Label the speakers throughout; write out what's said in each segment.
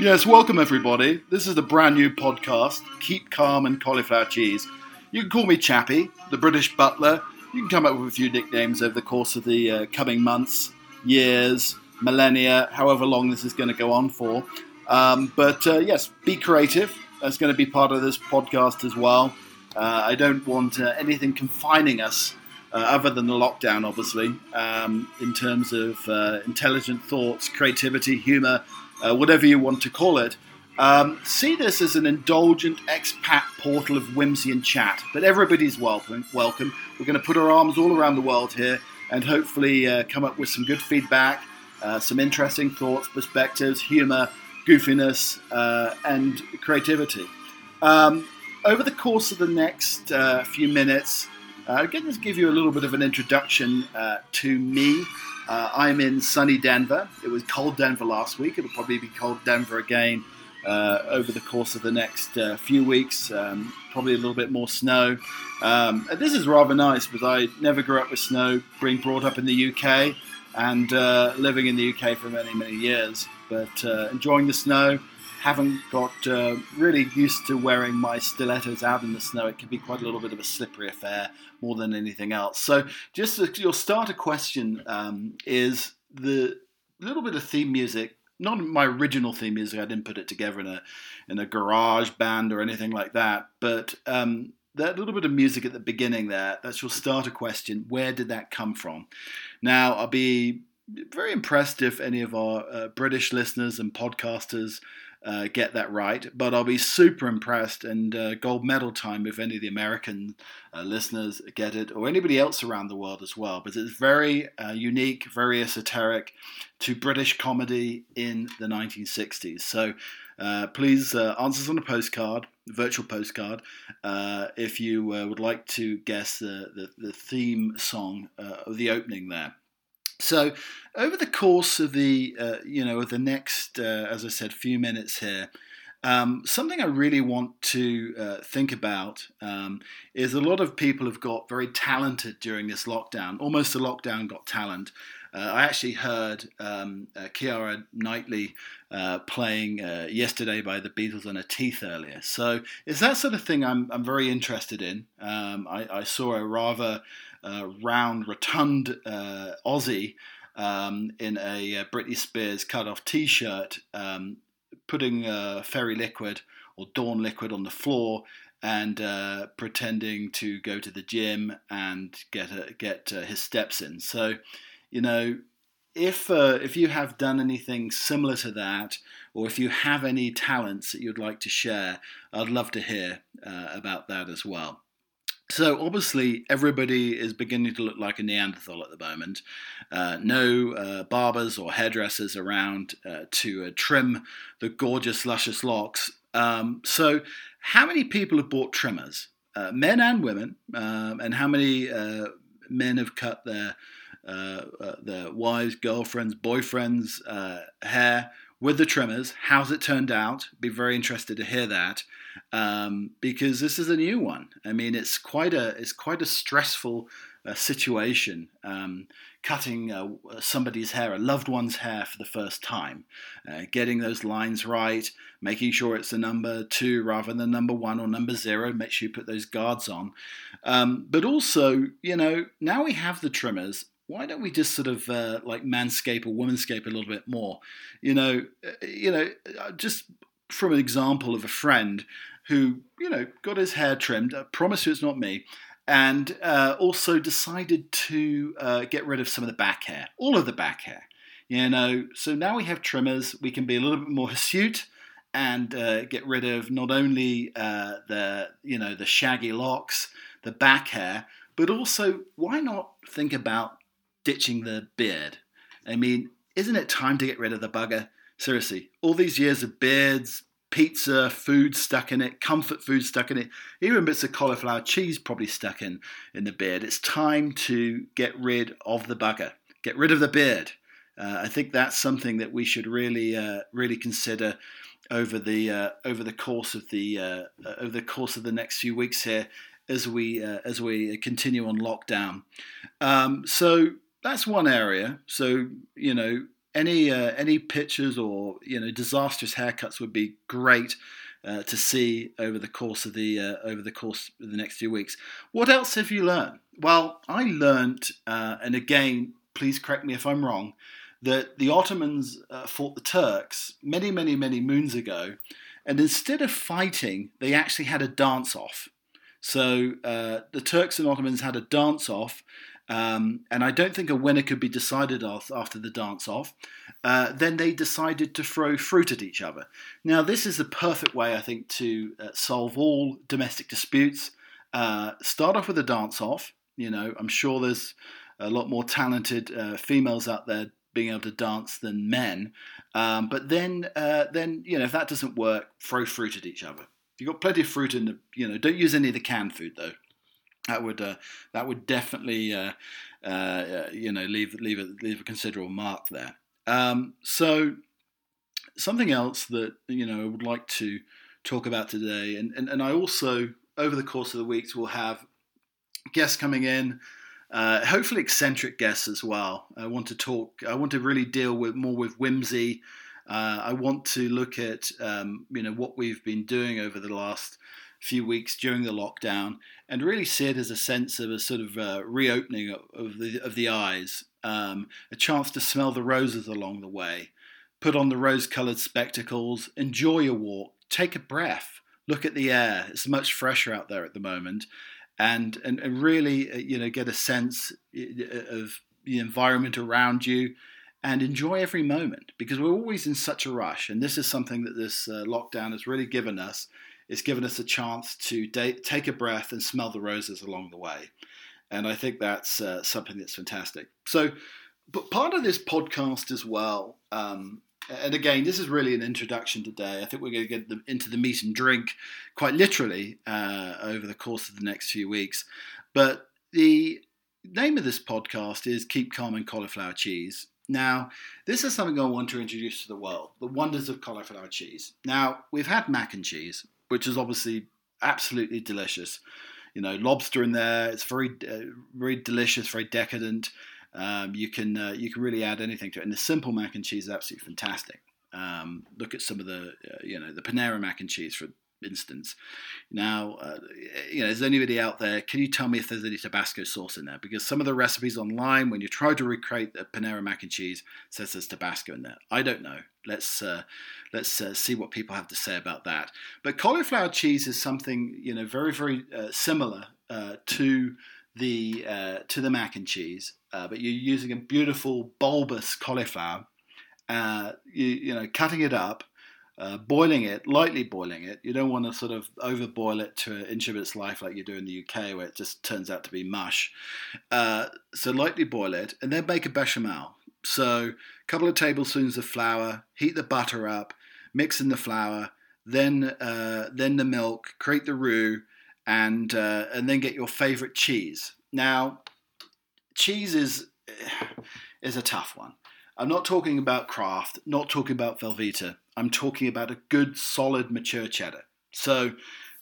Speaker 1: Yes, welcome everybody. This is the brand new podcast, Keep Calm and Cauliflower Cheese. You can call me Chappie, the British butler. You can come up with a few nicknames over the course of the uh, coming months, years, millennia, however long this is going to go on for. Um, but uh, yes, be creative. That's going to be part of this podcast as well. Uh, I don't want uh, anything confining us uh, other than the lockdown, obviously, um, in terms of uh, intelligent thoughts, creativity, humour, uh, whatever you want to call it. Um, see this as an indulgent expat portal of whimsy and chat, but everybody's welcome. Welcome. We're going to put our arms all around the world here and hopefully uh, come up with some good feedback, uh, some interesting thoughts, perspectives, humour, goofiness, uh, and creativity. Um, over the course of the next uh, few minutes, uh, going to give you a little bit of an introduction uh, to me. Uh, I'm in sunny Denver. It was cold Denver last week. It'll probably be cold Denver again uh, over the course of the next uh, few weeks. Um, probably a little bit more snow. Um, this is rather nice because I never grew up with snow, being brought up in the UK and uh, living in the UK for many, many years. But enjoying the snow haven't got uh, really used to wearing my stilettos out in the snow. It can be quite a little bit of a slippery affair more than anything else. So, just a, your starter question um, is the little bit of theme music. Not my original theme music. I didn't put it together in a in a garage band or anything like that. But um, that little bit of music at the beginning there. That's your starter question. Where did that come from? Now, I'll be very impressed if any of our uh, British listeners and podcasters uh, get that right. But I'll be super impressed and uh, gold medal time if any of the American uh, listeners get it or anybody else around the world as well. But it's very uh, unique, very esoteric to British comedy in the 1960s. So uh, please uh, answers on a postcard, virtual postcard, if you would like to guess the, the, the theme song of the opening there. So, over the course of the uh, you know the next, uh, as I said, few minutes here, um, something I really want to uh, think about um, is a lot of people have got very talented during this lockdown. Almost a lockdown got talent. Uh, I actually heard um, uh, Keira Knightley uh, playing yesterday by the Beatles on a teeth earlier. So it's that sort of thing I'm, I'm very interested in. Um, I, I, saw a rather uh, round, rotund uh, Aussie um, in a uh, Britney Spears cut-off T-shirt, um, putting fairy liquid or dawn liquid on the floor and uh, pretending to go to the gym and get a, get uh, his steps in. So, you know, if uh, if you have done anything similar to that, or if you have any talents that you'd like to share, I'd love to hear about that as well. So obviously, everybody is beginning to look like a Neanderthal at the moment. Uh, no uh, barbers or hairdressers around uh, to uh, trim the gorgeous, luscious locks. Um, so, how many people have bought trimmers, uh, men and women, um, and how many uh, men have cut their their wives, girlfriends, boyfriends' hair with the trimmers? How's it turned out? Be very interested to hear that um, because this is a new one. I mean, it's quite a it's quite a stressful uh, situation. Um, cutting uh, somebody's hair, a loved one's hair for the first time, uh, getting those lines right, making sure it's the number two rather than number one or number zero. Make sure you put those guards on. Um, but also, you know, now we have the trimmers. Why don't we just sort of uh, like manscape or womanscape a little bit more? You know, uh, you know, uh, just from an example of a friend who, you know, got his hair trimmed. I promise you it's not me. And uh, also decided to uh, get rid of some of the back hair, all of the back hair. You know, so now we have trimmers. We can be a little bit more hirsute and uh, get rid of not only uh, the, you know, the shaggy locks, the back hair, but also why not think about ditching the beard? I mean, isn't it time to get rid of the bugger? Seriously, all these years of beards, pizza, food stuck in it, comfort food stuck in it, even bits of cauliflower cheese probably stuck in in the beard. It's time to get rid of the bugger, get rid of the beard. Uh, I think that's something that we should really, uh, really consider over the uh, over the course of the uh, over the course of the next few weeks here as we uh, as we continue on lockdown. Um, so that's one area. So you know any uh, any pictures or you know disastrous haircuts would be great uh, to see over the course of the uh, over the course of the next few weeks. What else have you learned? Well, I learned, uh, and again, please correct me if I'm wrong, that the Ottomans uh, fought the Turks many, many, many moons ago, and instead of fighting, they actually had a dance off. So uh, the Turks and Ottomans had a dance off um, and I don't think a winner could be decided after the dance off. Uh, then they decided to throw fruit at each other. Now, this is the perfect way, I think, to uh, solve all domestic disputes. Uh, start off with a dance off. You know, I'm sure there's a lot more talented uh, females out there being able to dance than men. Um, but then, uh, then you know, if that doesn't work, throw fruit at each other. You've got plenty of fruit in the, you know, don't use any of the canned food though that would uh, that would definitely uh, uh, you know leave leave a, leave a considerable mark there. Um, so something else that you know I would like to talk about today, and, and, and I also over the course of the weeks will have guests coming in. Uh, hopefully eccentric guests as well. I want to talk. I want to really deal with more with whimsy. Uh, I want to look at um, you know what we've been doing over the last few weeks during the lockdown, and really see it as a sense of a sort of uh, reopening of, the of the eyes, um, a chance to smell the roses along the way, put on the rose-coloured spectacles, enjoy your walk, take a breath, look at the air. It's much fresher out there at the moment, and and, and really uh, you know get a sense uh, of the environment around you and enjoy every moment because we're always in such a rush. And this is something that this uh, lockdown has really given us it's given us a chance to take a breath and smell the roses along the way. And I think that's uh, something that's fantastic. So, but part of this podcast as well, um, and again, this is really an introduction today. I think we're going to get into the meat and drink quite literally uh, over the course of the next few weeks. But the name of this podcast is Keep Calm and Cauliflower Cheese. Now, this is something I want to introduce to the world the wonders of cauliflower cheese. Now, we've had mac and cheese, which is obviously absolutely delicious. You know, lobster in there. It's very, uh, very delicious, very decadent. Um, you can uh, you can really add anything to it, and the simple mac and cheese is absolutely fantastic. Um, look at some of the uh, you know the Panera mac and cheese for instance. Now, uh, you know, is anybody out there? Can you tell me if there's any Tabasco sauce in there? Because some of the recipes online, when you try to recreate the Panera mac and cheese, says there's Tabasco in there. I don't know. Let's uh, let's uh, see what people have to say about that. But cauliflower cheese is something you know very very uh, similar uh, to the uh, to the mac and cheese, but you're using a beautiful bulbous cauliflower. you, you know, cutting it up uh, boiling it, lightly boiling it. You don't want to sort of overboil it to an inch of its life like you do in the UK, where it just turns out to be mush. Uh, so lightly boil it, and then make a bechamel. So a couple of tablespoons of flour, heat the butter up, mix in the flour, then uh, then the milk, create the roux, and uh, and then get your favorite cheese. Now, cheese is is a tough one. I'm not talking about Kraft, not talking about Velveeta. I'm talking about a good, solid, mature cheddar. So,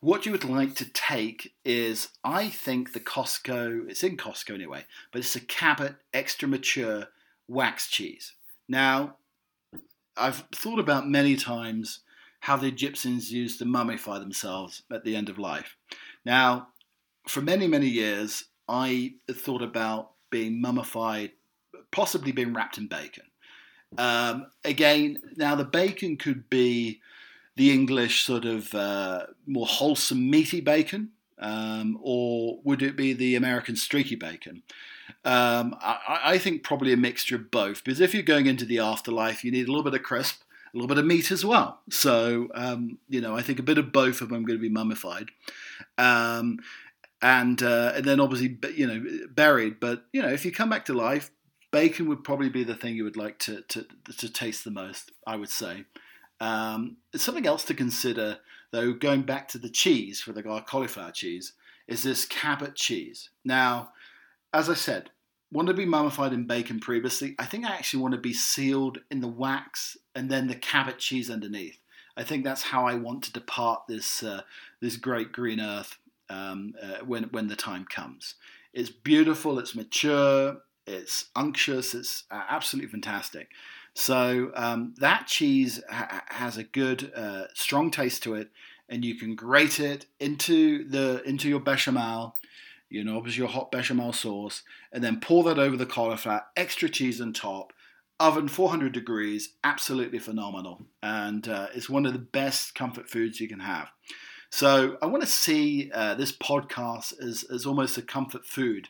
Speaker 1: what you would like to take is, I think the Costco, it's in Costco anyway, but it's a Cabot extra mature wax cheese. Now, I've thought about many times how the Egyptians used to mummify themselves at the end of life. Now, for many, many years, I thought about being mummified, possibly being wrapped in bacon. Um, again, now the bacon could be the English sort of uh, more wholesome meaty bacon, um, or would it be the American streaky bacon? Um, I, I, think probably a mixture of both, because if you're going into the afterlife, you need a little bit of crisp, a little bit of meat as well. So, um, you know, I think a bit of both of them are going to be mummified. Um, and uh, and then obviously, you know, buried. But you know, if you come back to life, bacon would probably be the thing you would like to to, to taste the most. I would say. Um, something else to consider, though, going back to the cheese for the cauliflower cheese, is this Cabot cheese. Now, as I said, want to be mummified in bacon previously. I think I actually want to be sealed in the wax and then the Cabot cheese underneath. I think that's how I want to depart this uh, this great green earth um, uh, when when the time comes. It's beautiful. It's mature. It's unctuous. It's uh, absolutely fantastic. So um, that cheese ha- has a good, uh, strong taste to it, and you can grate it into the into your bechamel. You know, obviously your hot bechamel sauce, and then pour that over the cauliflower. Extra cheese on top. Oven 400 degrees, absolutely phenomenal, and uh, it's one of the best comfort foods you can have. So I want to see uh, this podcast as, as almost a comfort food.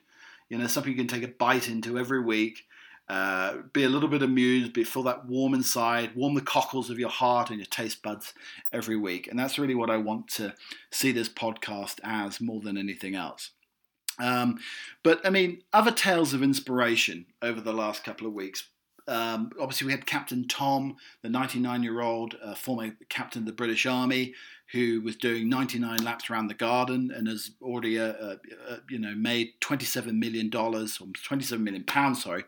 Speaker 1: You know, something you can take a bite into every week. Uh, be a little bit amused, be feel that warm inside, warm the cockles of your heart and your taste buds every week, and that's really what I want to see this podcast as more than anything else. Um, but I mean, other tales of inspiration over the last couple of weeks. Um, obviously, we had Captain Tom, the 99 year old uh, former captain of the British Army, who was doing 99 laps around the garden and has already, uh, uh, uh you know, made 27 million dollars or 27 million pounds, sorry,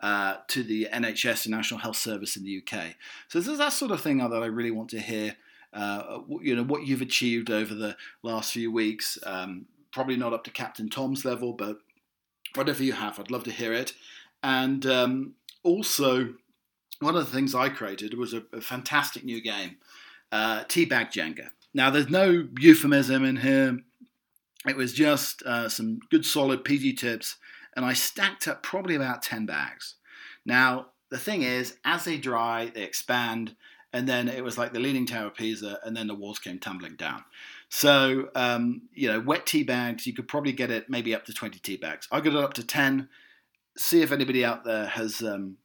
Speaker 1: uh, to the NHS, the National Health Service in the UK. So this is that sort of thing that I really want to hear. Uh, you know what you've achieved over the last few weeks. Um, probably not up to Captain Tom's level, but whatever you have, I'd love to hear it. And um, also, one of the things I created was a, a fantastic new game, uh, Teabag Jenga. Now, there's no euphemism in here. It was just uh, some good solid PG tips, and I stacked up probably about 10 bags. Now, the thing is, as they dry, they expand, and then it was like the Leaning Tower of Pisa, and then the walls came tumbling down. So, um, you know, wet tea bags, you could probably get it maybe up to 20 tea bags. I got it up to 10. See if anybody out there has um,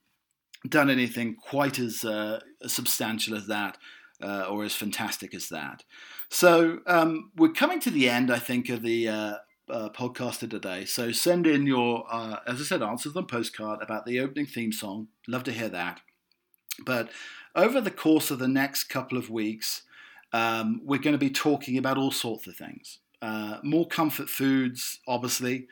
Speaker 1: done anything quite as, uh, substantial as that uh, or as fantastic as that. So um, we're coming to the end, I think, of the uh, uh, podcast of today. So send in your, uh, as I said, answers on postcard about the opening theme song. Love to hear that. But over the course of the next couple of weeks, um, we're going to be talking about all sorts of things. Uh, more comfort foods, obviously.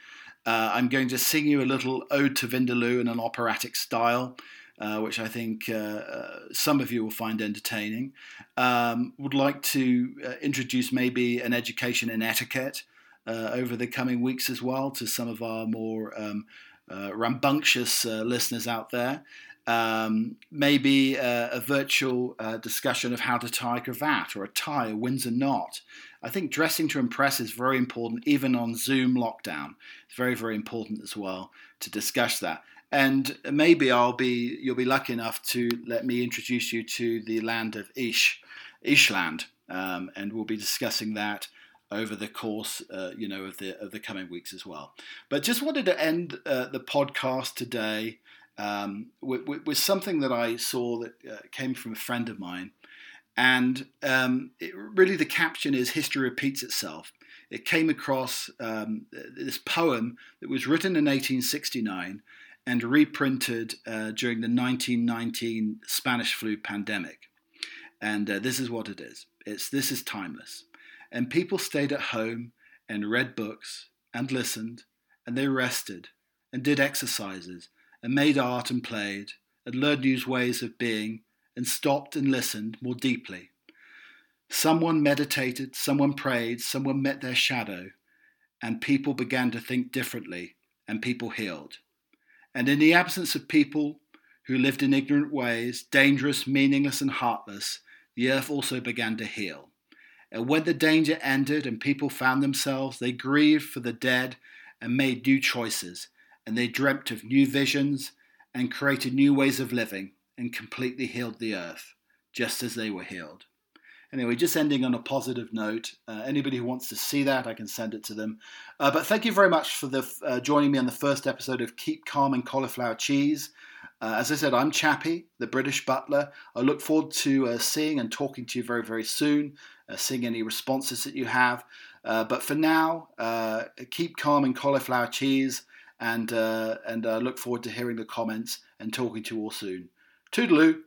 Speaker 1: Uh, I'm going to sing you a little ode to Vindaloo in an operatic style uh, which I think uh, uh, some of you will find entertaining. Um, would like to uh, introduce maybe an education in etiquette uh, over the coming weeks as well to some of our more um, rambunctious listeners out there. Um, maybe a virtual discussion of how to tie a cravat or a tie, a Windsor knot. I think dressing to impress is very important, even on Zoom lockdown. It's very, very important as well to discuss that and maybe I'll be you'll be lucky enough to let me introduce you to the land of Ish, Ishland, um, and we'll be discussing that over the course, uh, you know, of the of the coming weeks as well. But just wanted to end uh, the podcast today um, with, something that I saw that uh, came from a friend of mine, and um, it, really the caption is "History repeats itself." It came across um, this poem that was written in 1869 and reprinted uh, during the 1919 Spanish flu pandemic. And uh, this is what it is. It's this is timeless. And people stayed at home and read books and listened and they rested and did exercises and made art and played and learned new ways of being and stopped and listened more deeply. Someone meditated, someone prayed, someone met their shadow, and people began to think differently and people healed. And in the absence of people who lived in ignorant ways, dangerous, meaningless, and heartless, the earth also began to heal. And when the danger ended and people found themselves, they grieved for the dead and made new choices, and they dreamt of new visions and created new ways of living and completely healed the earth, just as they were healed. Anyway, just ending on a positive note. Uh, anybody who wants to see that, I can send it to them. Uh, but thank you very much for the uh, joining me on the first episode of Keep Calm and Cauliflower Cheese. Uh, as I said, I'm Chappie, the British butler. I look forward to uh, seeing and talking to you very, very soon, uh, seeing any responses that you have. but for now, keep calm and cauliflower cheese, and uh, and uh, look forward to hearing the comments and talking to you all soon. Toodaloo.